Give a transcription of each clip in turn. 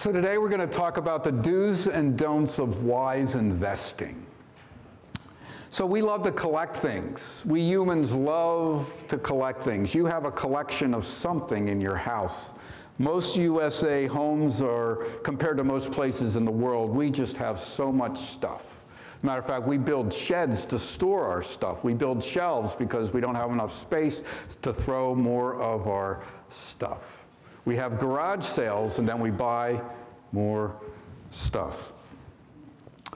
So, today we're going to talk about the do's and don'ts of wise investing. So, we love to collect things. We humans love to collect things. You have a collection of something in your house. Most USA homes are, compared to most places in the world, we just have so much stuff. Matter of fact, we build sheds to store our stuff. We build shelves because we don't have enough space to throw more of our stuff. We have garage sales and then we buy more stuff.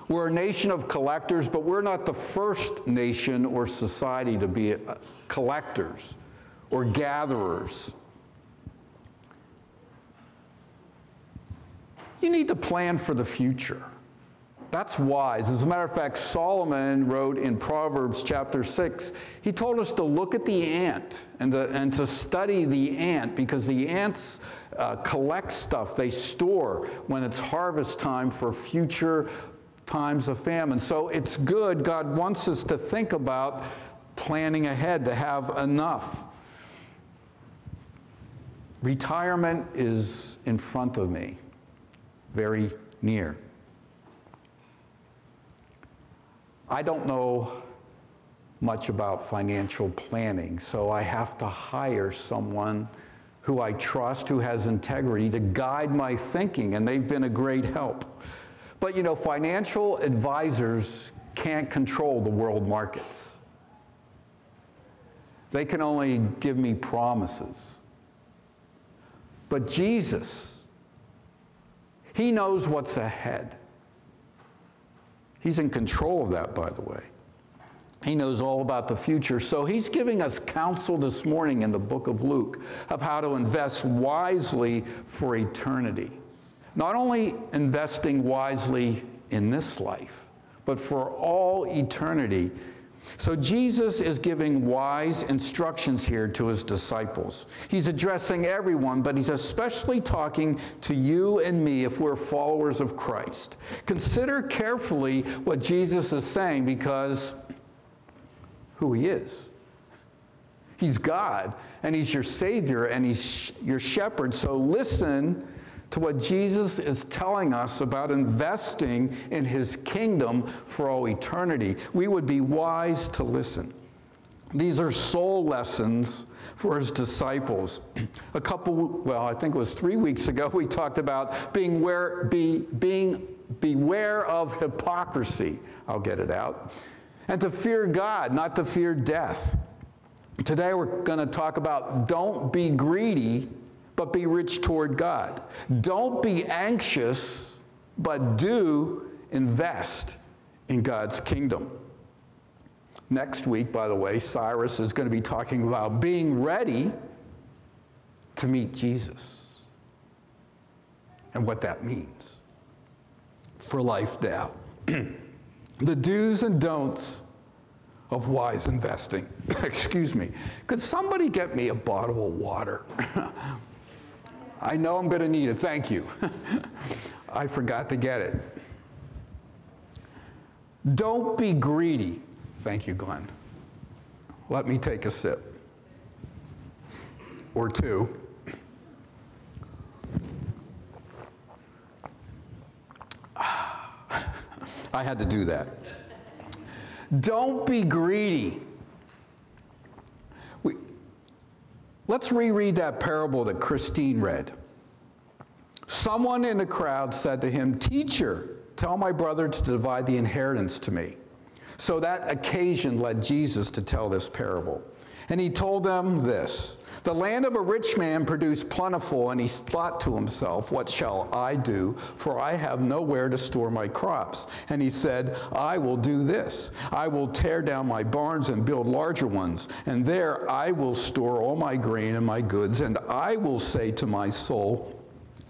We're a nation of collectors, but we're not the first nation or society to be uh, collectors or gatherers. You need to plan for the future. That's wise. As a matter of fact, Solomon wrote in Proverbs chapter 6, he told us to look at the ant and to, and to study the ant because the ants uh, collect stuff, they store when it's harvest time for future times of famine. So it's good. God wants us to think about planning ahead, to have enough. Retirement is in front of me, very near. I don't know much about financial planning, so I have to hire someone who I trust, who has integrity to guide my thinking, and they've been a great help. But you know, financial advisors can't control the world markets. They can only give me promises. But Jesus, He knows what's ahead. He's in control of that, by the way. He knows all about the future. So he's giving us counsel this morning in the book of Luke of how to invest wisely for eternity. Not only investing wisely in this life, but for all eternity so Jesus is giving wise instructions here to his disciples. He's addressing everyone, but he's especially talking to you and me if we're followers of Christ. Consider carefully what Jesus is saying because who he is. He's God, and he's your Savior, and he's your shepherd. So listen to what Jesus is telling us about investing in his kingdom for all eternity. We would be wise to listen. These are soul lessons for his disciples. A couple, well, I think it was three weeks ago, we talked about being, where, be, being beware of hypocrisy. I'll get it out. And to fear God, not to fear death. Today we're going to talk about don't be greedy but be rich toward God. Don't be anxious, but do invest in God's kingdom. Next week, by the way, Cyrus is going to be talking about being ready to meet Jesus and what that means for life now. the do's and don'ts of wise investing. Excuse me. Could somebody get me a bottle of water? I know I'm going to need it. Thank you. I forgot to get it. Don't be greedy. Thank you, Glenn. Let me take a sip or two. I had to do that. Don't be greedy. Let's reread that parable that Christine read. Someone in the crowd said to him, Teacher, tell my brother to divide the inheritance to me. So that occasion led Jesus to tell this parable. And he told them this The land of a rich man produced plentiful, and he thought to himself, What shall I do? For I have nowhere to store my crops. And he said, I will do this I will tear down my barns and build larger ones, and there I will store all my grain and my goods, and I will say to my soul,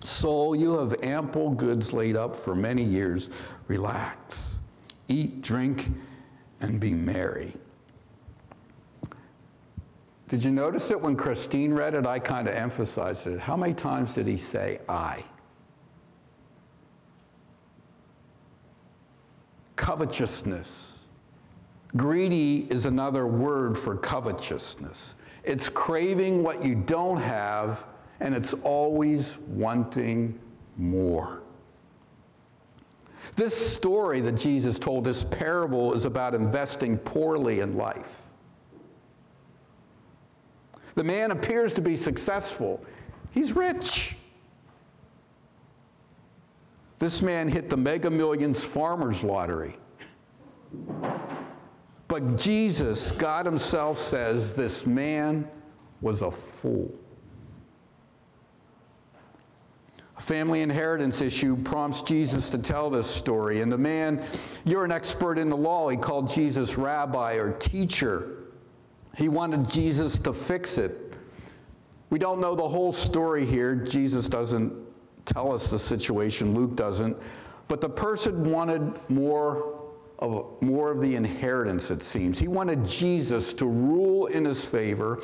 Soul, you have ample goods laid up for many years. Relax, eat, drink, and be merry. Did you notice it when Christine read it? I kind of emphasized it. How many times did he say I? Covetousness. Greedy is another word for covetousness. It's craving what you don't have, and it's always wanting more. This story that Jesus told, this parable, is about investing poorly in life. The man appears to be successful, he's rich. This man hit the mega millions farmers lottery. But Jesus, God Himself says, this man was a fool. A family inheritance issue prompts Jesus to tell this story. And the man, you're an expert in the law, he called Jesus rabbi or teacher. He wanted Jesus to fix it. We don't know the whole story here. Jesus doesn't tell us the situation, Luke doesn't. But the person wanted more of, more of the inheritance, it seems. He wanted Jesus to rule in his favor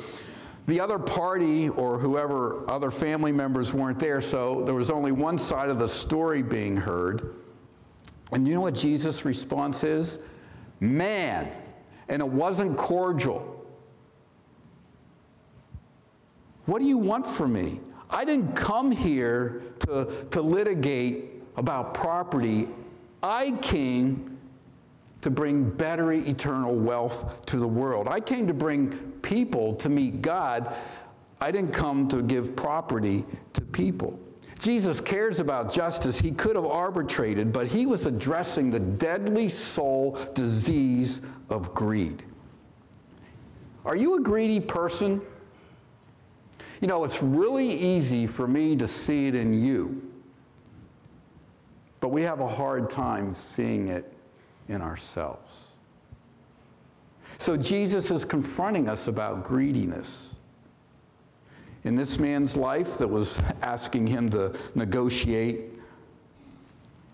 the other party or whoever, other family members weren't there, so there was only one side of the story being heard. And you know what Jesus' response is? Man. And it wasn't cordial. What do you want from me? I didn't come here to, to litigate about property. I came to bring better eternal wealth to the world. I came to bring people to meet God. I didn't come to give property to people. Jesus cares about justice. He could have arbitrated, but he was addressing the deadly soul disease of greed. Are you a greedy person? You know, it's really easy for me to see it in you, but we have a hard time seeing it in ourselves. So Jesus is confronting us about greediness. In this man's life that was asking him to negotiate,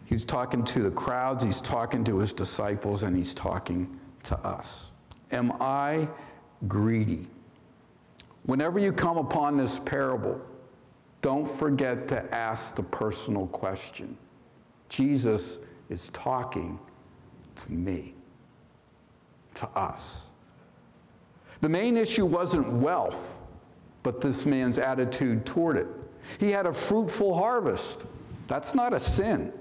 he's talking to the crowds, he's talking to his disciples, and he's talking to us. Am I greedy? Whenever you come upon this parable, don't forget to ask the personal question. Jesus is talking to me, to us. The main issue wasn't wealth, but this man's attitude toward it. He had a fruitful harvest. That's not a sin.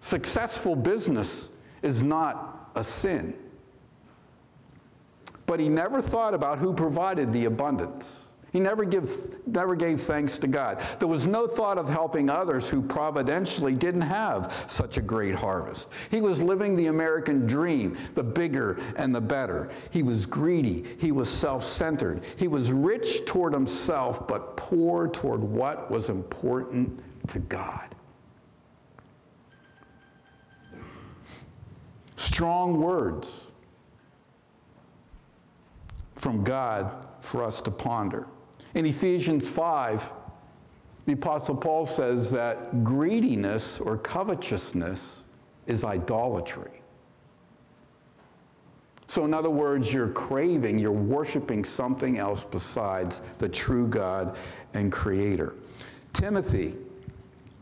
Successful business is not a sin. But he never thought about who provided the abundance. He never, give, never gave thanks to God. There was no thought of helping others who providentially didn't have such a great harvest. He was living the American dream, the bigger and the better. He was greedy. He was self centered. He was rich toward himself, but poor toward what was important to God. Strong words from God for us to ponder. In Ephesians 5, the Apostle Paul says that greediness or covetousness is idolatry. So, in other words, you're craving, you're worshiping something else besides the true God and Creator. Timothy,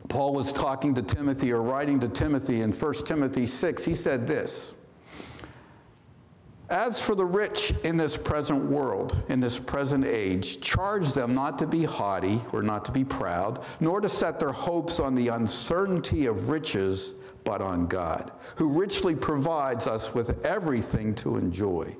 Paul was talking to Timothy or writing to Timothy in 1 Timothy 6. He said this as for the rich in this present world, in this present age, charge them not to be haughty or not to be proud, nor to set their hopes on the uncertainty of riches, but on God, who richly provides us with everything to enjoy.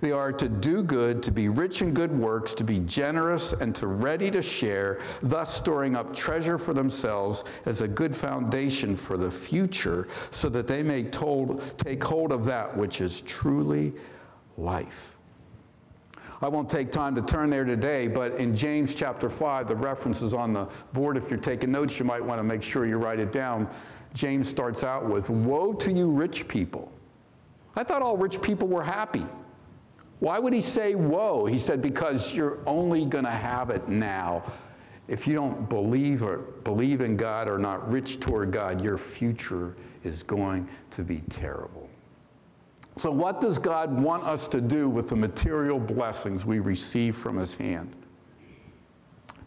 They are to do good, to be rich in good works, to be generous, and to ready to share, thus storing up treasure for themselves as a good foundation for the future, so that they may told, take hold of that which is truly life. I won't take time to turn there today, but in James chapter 5, the reference is on the board. If you're taking notes, you might want to make sure you write it down. James starts out with Woe to you, rich people. I thought all rich people were happy. Why would he say woe? He said, because you're only going to have it now. If you don't believe or believe in God or not rich toward God, your future is going to be terrible. So, what does God want us to do with the material blessings we receive from his hand?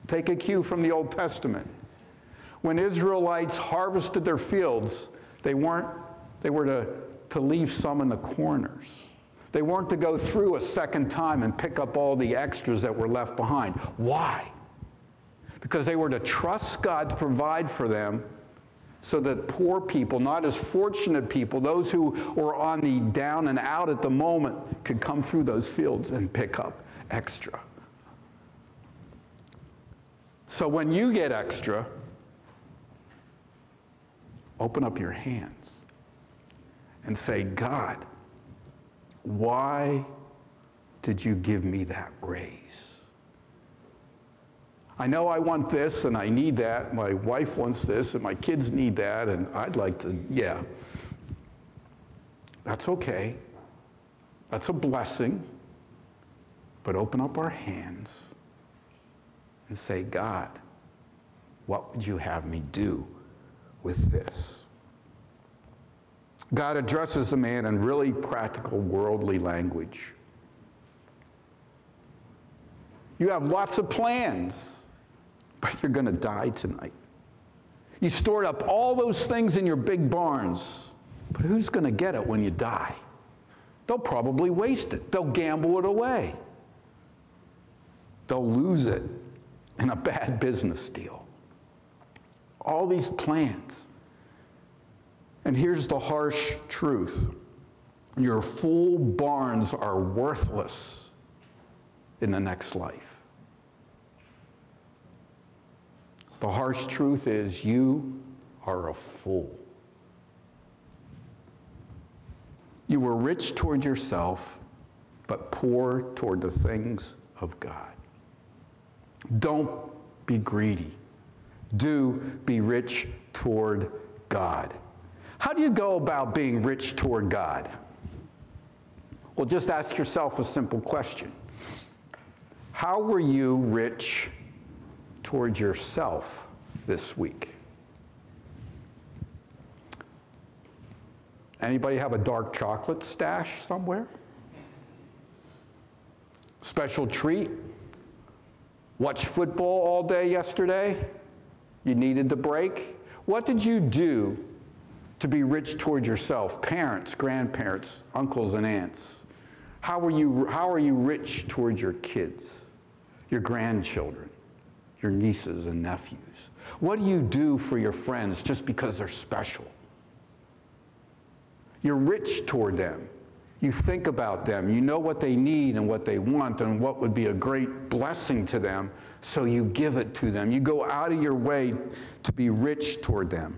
Take a cue from the Old Testament. When Israelites harvested their fields, they weren't, they were to, to leave some in the corners. They weren't to go through a second time and pick up all the extras that were left behind. Why? because they were to trust God to provide for them so that poor people, not as fortunate people, those who were on the down and out at the moment, could come through those fields and pick up extra. So when you get extra, open up your hands and say, God, why did you give me that raise? I know I want this and I need that. My wife wants this and my kids need that, and I'd like to, yeah. That's okay. That's a blessing. But open up our hands and say, God, what would you have me do with this? God addresses the man in really practical, worldly language. You have lots of plans, but you're going to die tonight. You stored up all those things in your big barns, but who's going to get it when you die? They'll probably waste it, they'll gamble it away, they'll lose it in a bad business deal. All these plans. And here's the harsh truth your full barns are worthless in the next life. The harsh truth is you are a fool. You were rich toward yourself, but poor toward the things of God. Don't be greedy. Do be rich toward God. How do you go about being rich toward God? Well, just ask yourself a simple question How were you rich toward yourself this week? Anybody have a dark chocolate stash somewhere? Special treat? Watch football all day yesterday? You needed the break? What did you do to be rich toward yourself? Parents, grandparents, uncles, and aunts. How are you, how are you rich toward your kids, your grandchildren, your nieces and nephews? What do you do for your friends just because they're special? You're rich toward them. You think about them. You know what they need and what they want and what would be a great blessing to them, so you give it to them. You go out of your way to be rich toward them.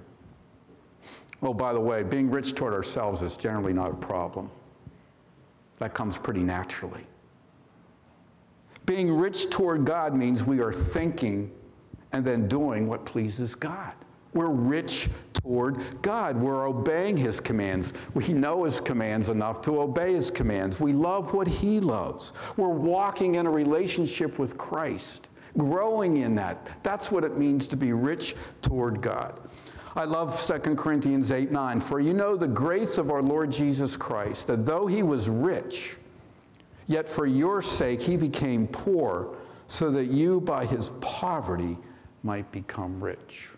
Oh, by the way, being rich toward ourselves is generally not a problem. That comes pretty naturally. Being rich toward God means we are thinking and then doing what pleases God. We're rich toward God. We're obeying His commands. We know His commands enough to obey His commands. We love what He loves. We're walking in a relationship with Christ, growing in that. That's what it means to be rich toward God. I love 2 Corinthians 8 9. For you know the grace of our Lord Jesus Christ, that though He was rich, yet for your sake He became poor, so that you by His poverty might become rich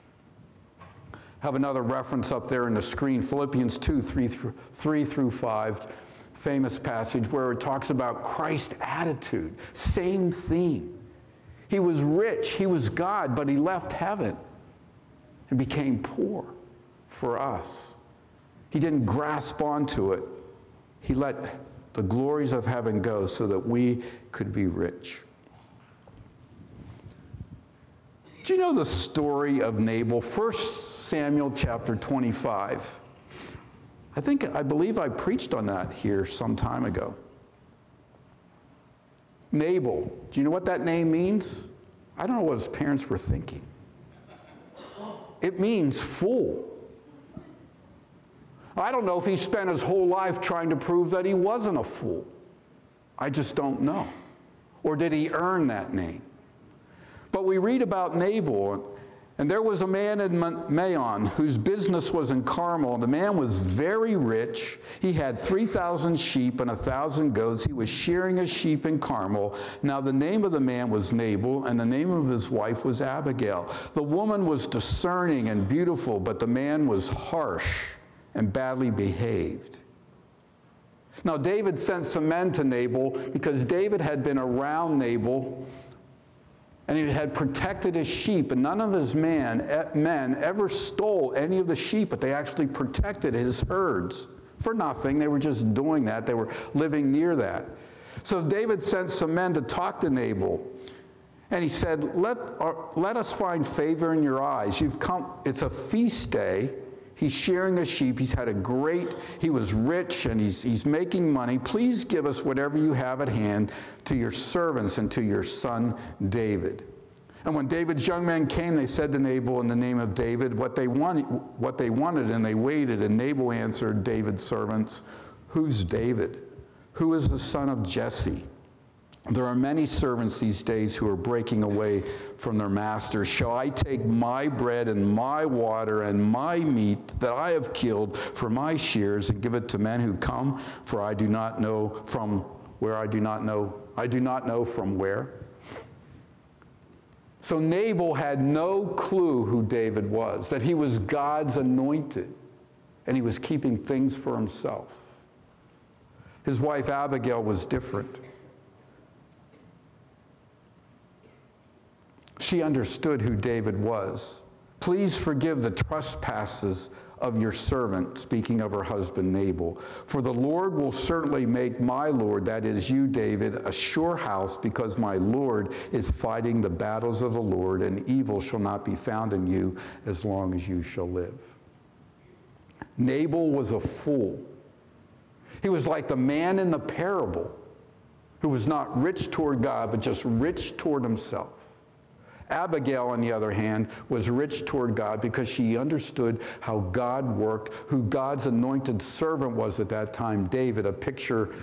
have another reference up there in the screen Philippians 2 3 through, 3 through 5, famous passage where it talks about Christ's attitude. Same theme. He was rich, he was God, but he left heaven and became poor for us. He didn't grasp onto it, he let the glories of heaven go so that we could be rich. Do you know the story of Nabal? First Samuel chapter 25. I think, I believe I preached on that here some time ago. Nabal, do you know what that name means? I don't know what his parents were thinking. It means fool. I don't know if he spent his whole life trying to prove that he wasn't a fool. I just don't know. Or did he earn that name? But we read about Nabal, and there was a man in Maon whose business was in Carmel. The man was very rich. He had 3,000 sheep and 1,000 goats. He was shearing his sheep in Carmel. Now, the name of the man was Nabal, and the name of his wife was Abigail. The woman was discerning and beautiful, but the man was harsh and badly behaved. Now, David sent some men to Nabal because David had been around Nabal and he had protected his sheep, and none of his man, men ever stole any of the sheep, but they actually protected his herds for nothing. They were just doing that, they were living near that. So David sent some men to talk to Nabal. And he said, let, uh, let us find favor in your eyes. You've come, it's a feast day. He's shearing a sheep. He's had a great, he was rich and he's, he's making money. Please give us whatever you have at hand to your servants and to your son David. And when David's young men came, they said to Nabal in the name of David what they wanted, what they wanted and they waited. And Nabal answered David's servants, Who's David? Who is the son of Jesse? There are many servants these days who are breaking away from their masters. Shall I take my bread and my water and my meat that I have killed for my shears and give it to men who come? For I do not know from where I do not know. I do not know from where. So Nabal had no clue who David was, that he was God's anointed, and he was keeping things for himself. His wife Abigail was different. She understood who David was. Please forgive the trespasses of your servant, speaking of her husband Nabal. For the Lord will certainly make my Lord, that is you, David, a sure house, because my Lord is fighting the battles of the Lord, and evil shall not be found in you as long as you shall live. Nabal was a fool. He was like the man in the parable who was not rich toward God, but just rich toward himself. Abigail, on the other hand, was rich toward God because she understood how God worked, who God's anointed servant was at that time, David, a picture,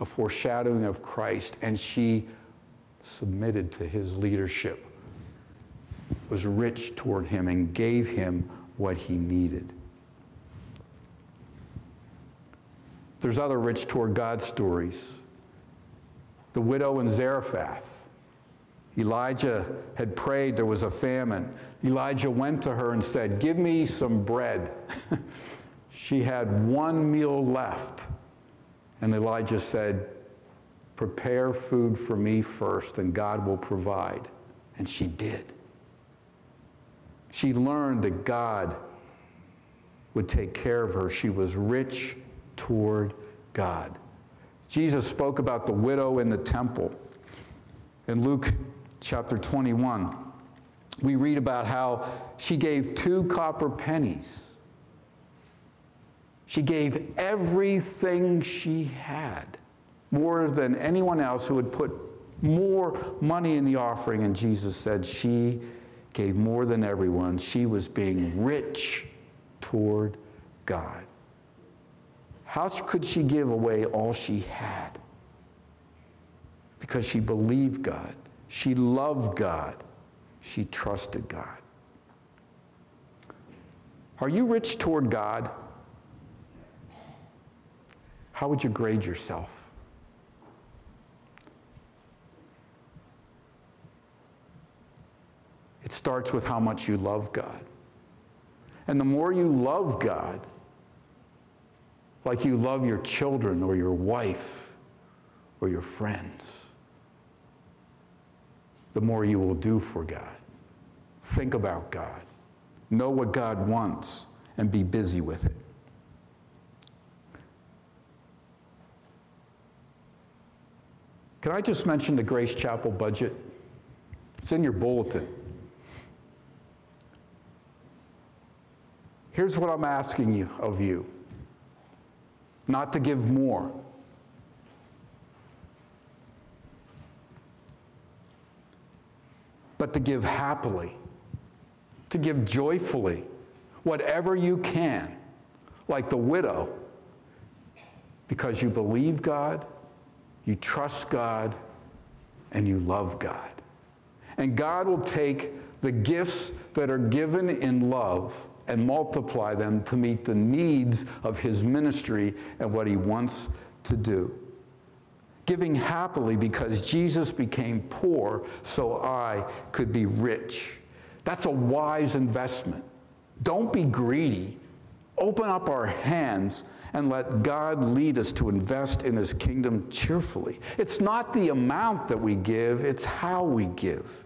a foreshadowing of Christ, and she submitted to his leadership, was rich toward him, and gave him what he needed. There's other rich toward God stories. The widow in Zarephath Elijah had prayed, there was a famine. Elijah went to her and said, Give me some bread. she had one meal left. And Elijah said, Prepare food for me first, and God will provide. And she did. She learned that God would take care of her. She was rich toward God. Jesus spoke about the widow in the temple. In Luke chapter 21, we read about how she gave two copper pennies. She gave everything she had, more than anyone else who had put more money in the offering. And Jesus said she gave more than everyone. She was being rich toward God. How could she give away all she had? Because she believed God. She loved God. She trusted God. Are you rich toward God? How would you grade yourself? It starts with how much you love God. And the more you love God, like you love your children or your wife or your friends, the more you will do for God. Think about God. Know what God wants and be busy with it. Can I just mention the Grace Chapel budget? It's in your bulletin. Here's what I'm asking you of you not to give more but to give happily, to give joyfully, whatever you can, like the widow, because you believe God, you trust God, and you love God. And God will take the gifts that are given in love and multiply them to meet the needs of his ministry and what he wants to do giving happily because Jesus became poor so I could be rich. That's a wise investment. Don't be greedy. Open up our hands and let God lead us to invest in his kingdom cheerfully. It's not the amount that we give, it's how we give.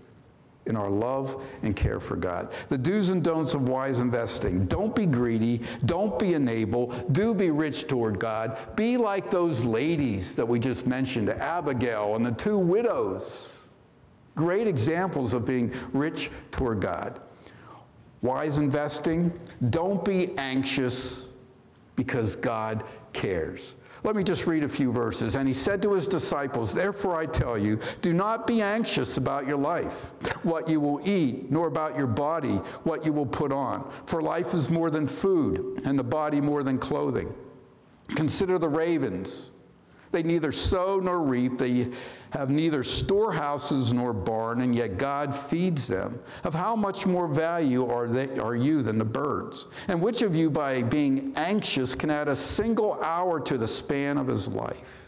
In our love and care for God. The do's and don'ts of wise investing. Don't be greedy. Don't be a Nabal. Do be rich toward God. Be like those ladies that we just mentioned, Abigail and the two widows. Great examples of being rich toward God. Wise investing. Don't be anxious because God cares. Let me just read a few verses. And he said to his disciples, Therefore I tell you, do not be anxious about your life, what you will eat, nor about your body, what you will put on. For life is more than food, and the body more than clothing. Consider the ravens. They neither sow nor reap. They have neither storehouses nor barn, and yet God feeds them. Of how much more value are, they, are you than the birds? And which of you, by being anxious, can add a single hour to the span of his life?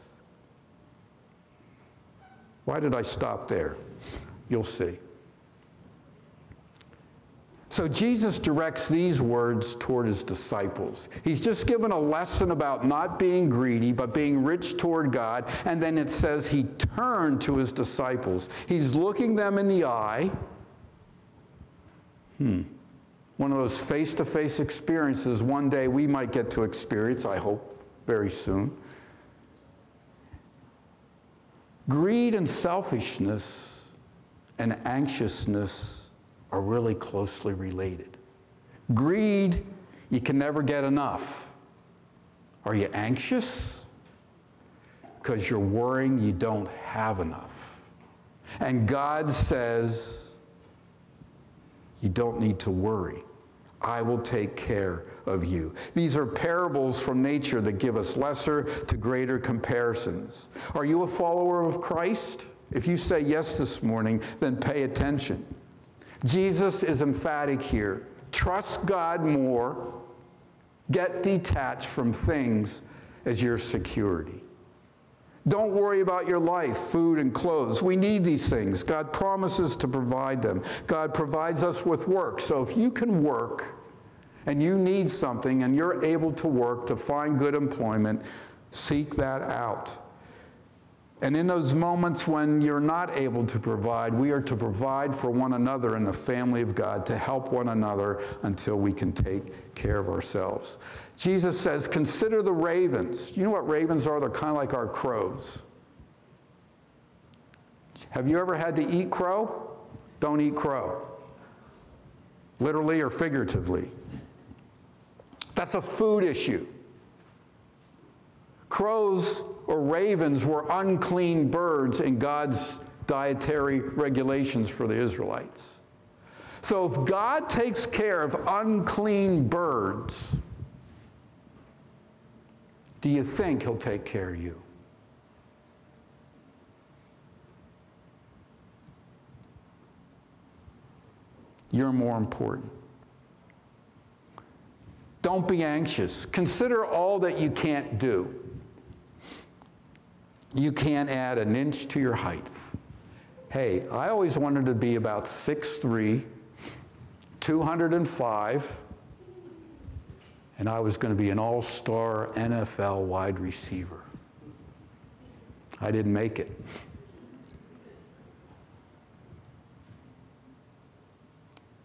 Why did I stop there? You'll see. So Jesus directs these words toward his disciples. He's just given a lesson about not being greedy, but being rich toward God. And then it says he turned to his disciples. He's looking them in the eye. Hmm. One of those face to face experiences one day we might get to experience, I hope, very soon. Greed and selfishness and anxiousness are really closely related. Greed, you can never get enough. Are you anxious? Because you're worrying you don't have enough. And God says, you don't need to worry. I will take care of you. These are parables from nature that give us lesser to greater comparisons. Are you a follower of Christ? If you say yes this morning, then pay attention. Jesus is emphatic here. Trust God more, get detached from things as your security. Don't worry about your life, food, and clothes. We need these things. God promises to provide them. God provides us with work. So if you can work and you need something and you're able to work to find good employment, seek that out. And in those moments when you're not able to provide, we are to provide for one another in the family of God to help one another until we can take care of ourselves. Jesus says, Consider the ravens. You know what ravens are? They're kind of like our crows. Have you ever had to eat crow? Don't eat crow, literally or figuratively. That's a food issue. Crows or ravens were unclean birds in God's dietary regulations for the Israelites. So if God takes care of unclean birds, do you think he'll take care of you? You're more important. Don't be anxious. Consider all that you can't do. You can't add an inch to your height. Hey, I always wanted to be about 6'3, 205, and I was going to be an all star NFL wide receiver. I didn't make it.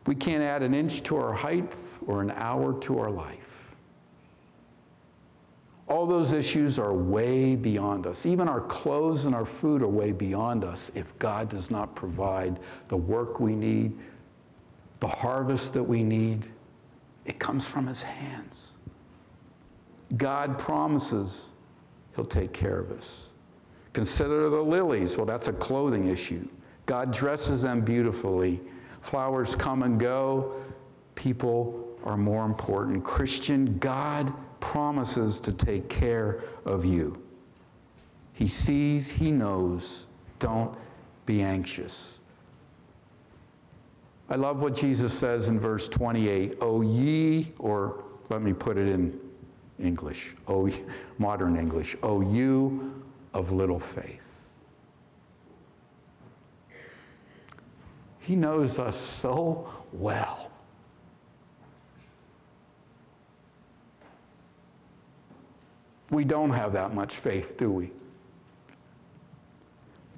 We can't add an inch to our height or an hour to our life. All those issues are way beyond us. Even our clothes and our food are way beyond us if God does not provide the work we need, the harvest that we need. It comes from His hands. God promises He'll take care of us. Consider the lilies. Well, that's a clothing issue. God dresses them beautifully. Flowers come and go. People are more important. Christian, God promises to take care of you. He sees, He knows. Don't be anxious. I love what Jesus says in verse 28 O ye, or let me put it in English, O modern English, O you of little faith. He knows us so well. We don't have that much faith, do we?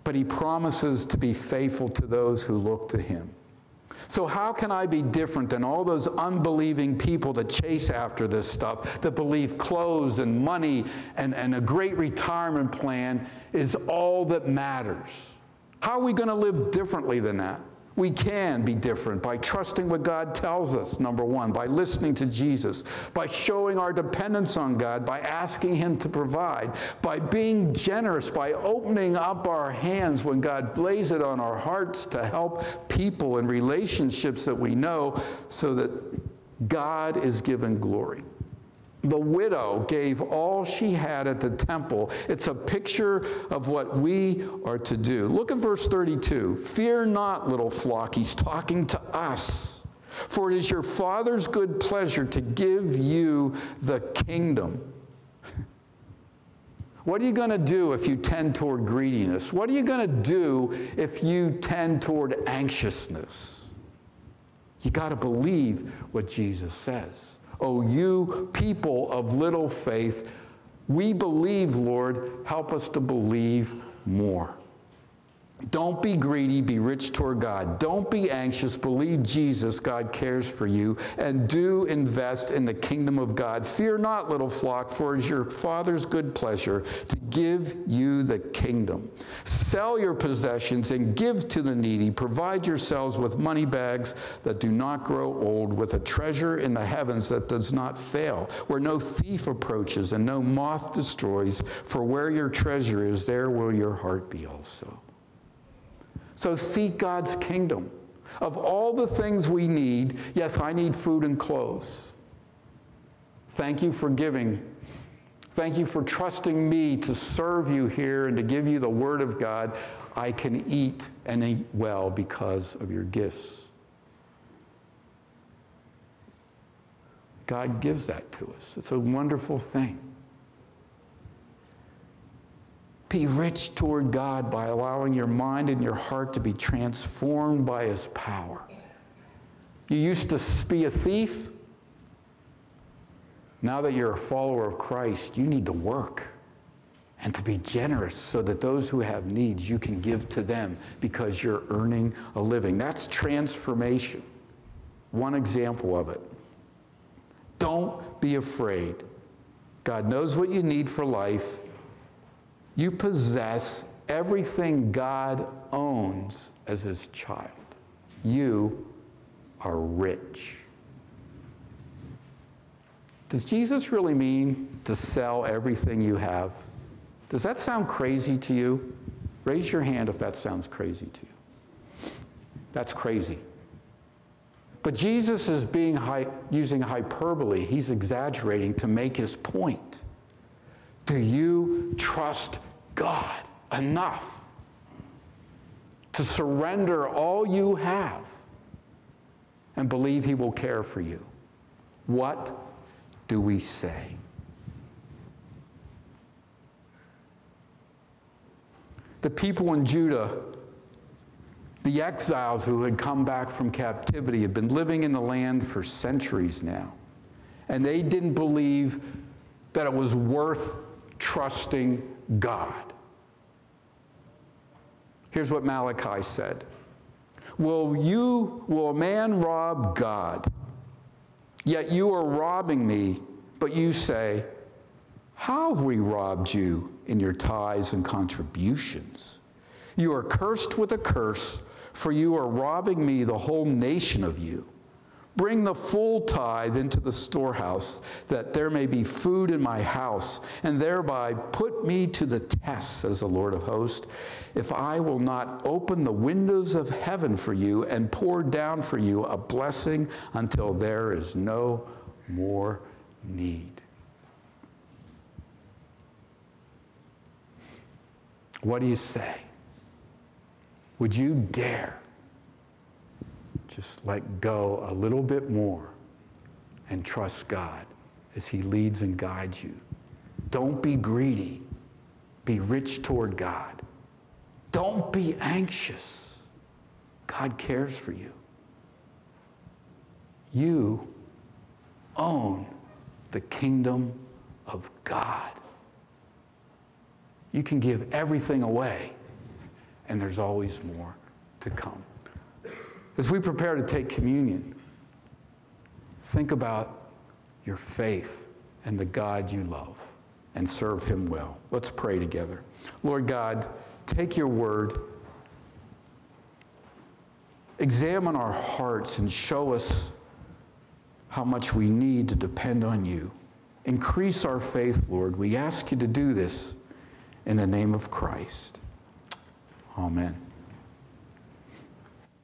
But he promises to be faithful to those who look to him. So, how can I be different than all those unbelieving people that chase after this stuff, that believe clothes and money and, and a great retirement plan is all that matters? How are we going to live differently than that? We can be different by trusting what God tells us, number one, by listening to Jesus, by showing our dependence on God, by asking Him to provide, by being generous, by opening up our hands when God lays it on our hearts to help people and relationships that we know so that God is given glory. The widow gave all she had at the temple. It's a picture of what we are to do. Look at verse 32. Fear not, little flock. He's talking to us. For it is your Father's good pleasure to give you the kingdom. What are you going to do if you tend toward greediness? What are you going to do if you tend toward anxiousness? You got to believe what Jesus says. Oh, you people of little faith, we believe, Lord, help us to believe more. Don't be greedy, be rich toward God. Don't be anxious, believe Jesus, God cares for you, and do invest in the kingdom of God. Fear not, little flock, for it is your Father's good pleasure to give you the kingdom. Sell your possessions and give to the needy. Provide yourselves with money bags that do not grow old, with a treasure in the heavens that does not fail, where no thief approaches and no moth destroys. For where your treasure is, there will your heart be also. So seek God's kingdom. Of all the things we need, yes, I need food and clothes. Thank you for giving. Thank you for trusting me to serve you here and to give you the Word of God. I can eat and eat well because of your gifts. God gives that to us. It's a wonderful thing. Be rich toward God by allowing your mind and your heart to be transformed by His power. You used to be a thief. Now that you're a follower of Christ, you need to work and to be generous so that those who have needs you can give to them because you're earning a living. That's transformation. One example of it. Don't be afraid. God knows what you need for life. You possess everything God owns as his child. You are rich. Does Jesus really mean to sell everything you have? Does that sound crazy to you? Raise your hand if that sounds crazy to you. That's crazy. But Jesus is being using hyperbole. He's exaggerating to make his point. Do you trust God enough to surrender all you have and believe He will care for you. What do we say? The people in Judah, the exiles who had come back from captivity, had been living in the land for centuries now. And they didn't believe that it was worth trusting God. Here's what Malachi said Will you, will a man rob God? Yet you are robbing me, but you say, How have we robbed you in your tithes and contributions? You are cursed with a curse, for you are robbing me, the whole nation of you. Bring the full tithe into the storehouse, that there may be food in my house, and thereby put me to the test, says the Lord of hosts, if I will not open the windows of heaven for you and pour down for you a blessing until there is no more need. What do you say? Would you dare just let go a little bit more and trust God as He leads and guides you. Don't be greedy. Be rich toward God. Don't be anxious. God cares for you. You own the kingdom of God. You can give everything away, and there's always more to come. As we prepare to take communion, think about your faith and the God you love and serve him well. Let's pray together. Lord God, take your word, examine our hearts, and show us how much we need to depend on you. Increase our faith, Lord. We ask you to do this in the name of Christ. Amen.